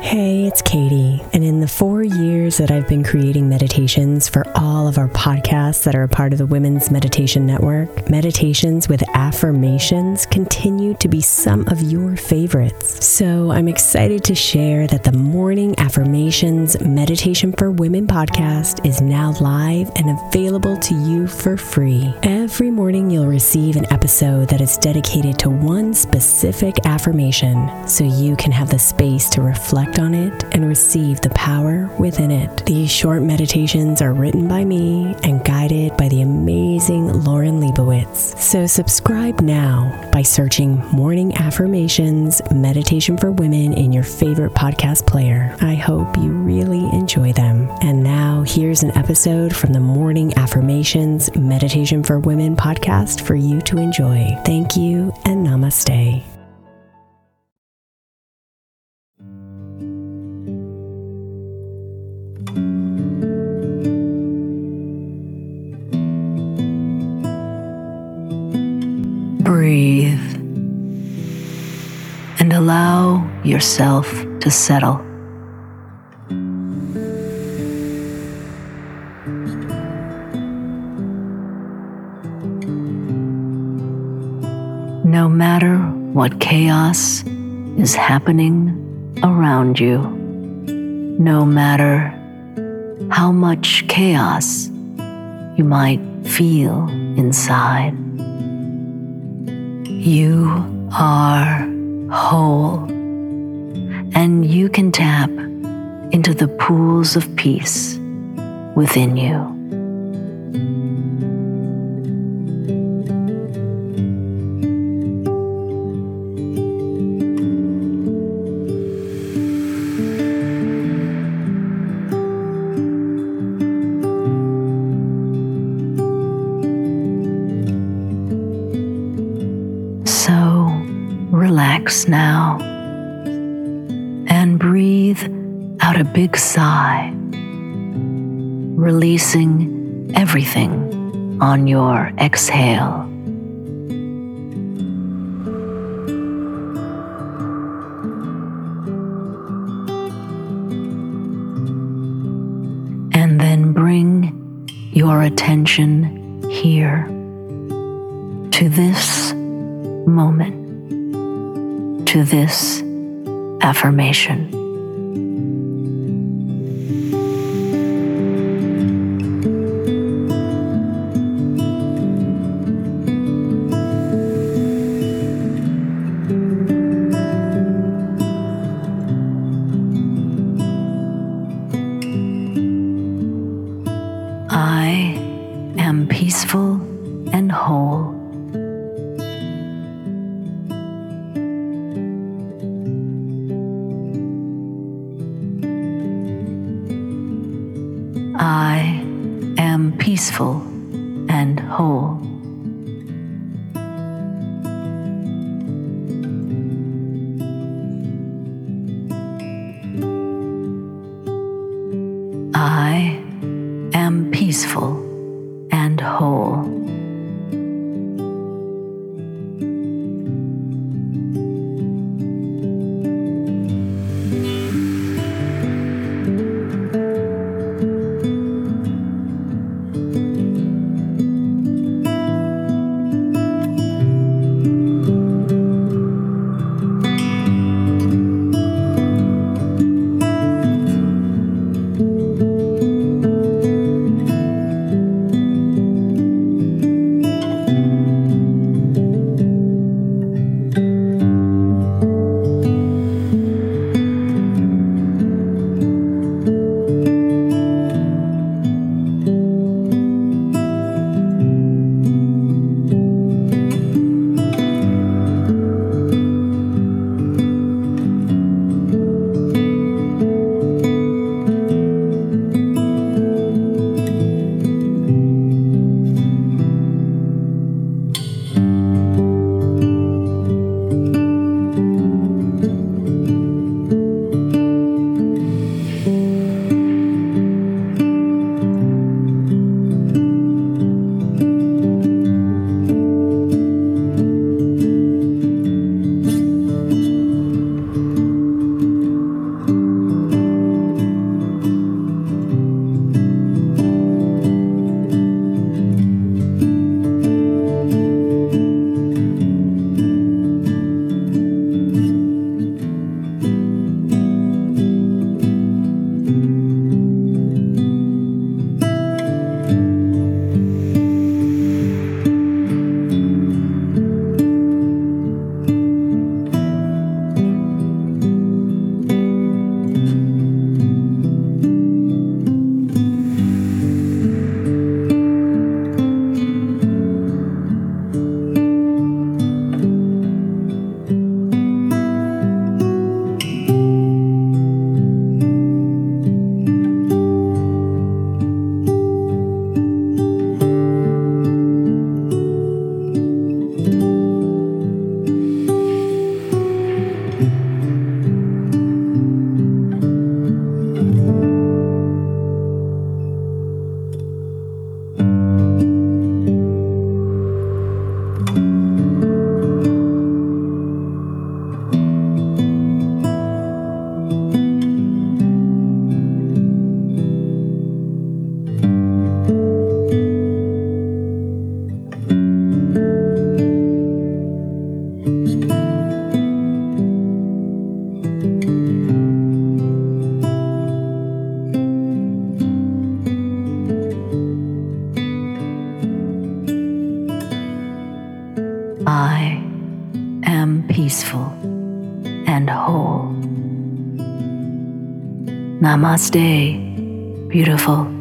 Hey, it's Katie, and in the four years that I've been creating meditations for all of our podcasts that are a part of the Women's Meditation Network, meditations with affirmations continue to be some of your favorites. So I'm excited to share that the Morning Affirmations Meditation for Women podcast is now live and available to you for free. Every morning, you'll receive an episode that is dedicated to one specific affirmation so you can have the space to reflect on it and receive the power within it. These short meditations are written by me and guided by the amazing Lauren Leibowitz. So subscribe now by searching Morning Affirmations Meditation for Women in your favorite podcast player. I hope you really enjoy them. And now here's an episode from the Morning Affirmations Meditation for Women podcast for you to enjoy. Thank you and namaste. Yourself to settle. No matter what chaos is happening around you, no matter how much chaos you might feel inside. You are whole, and you can tap into the pools of peace within you. So relax now out a big sigh, releasing everything on your exhale. And then bring your attention here to this moment, to this affirmation. Peaceful and whole. I am peaceful and whole. I am peaceful and whole. Namaste, beautiful.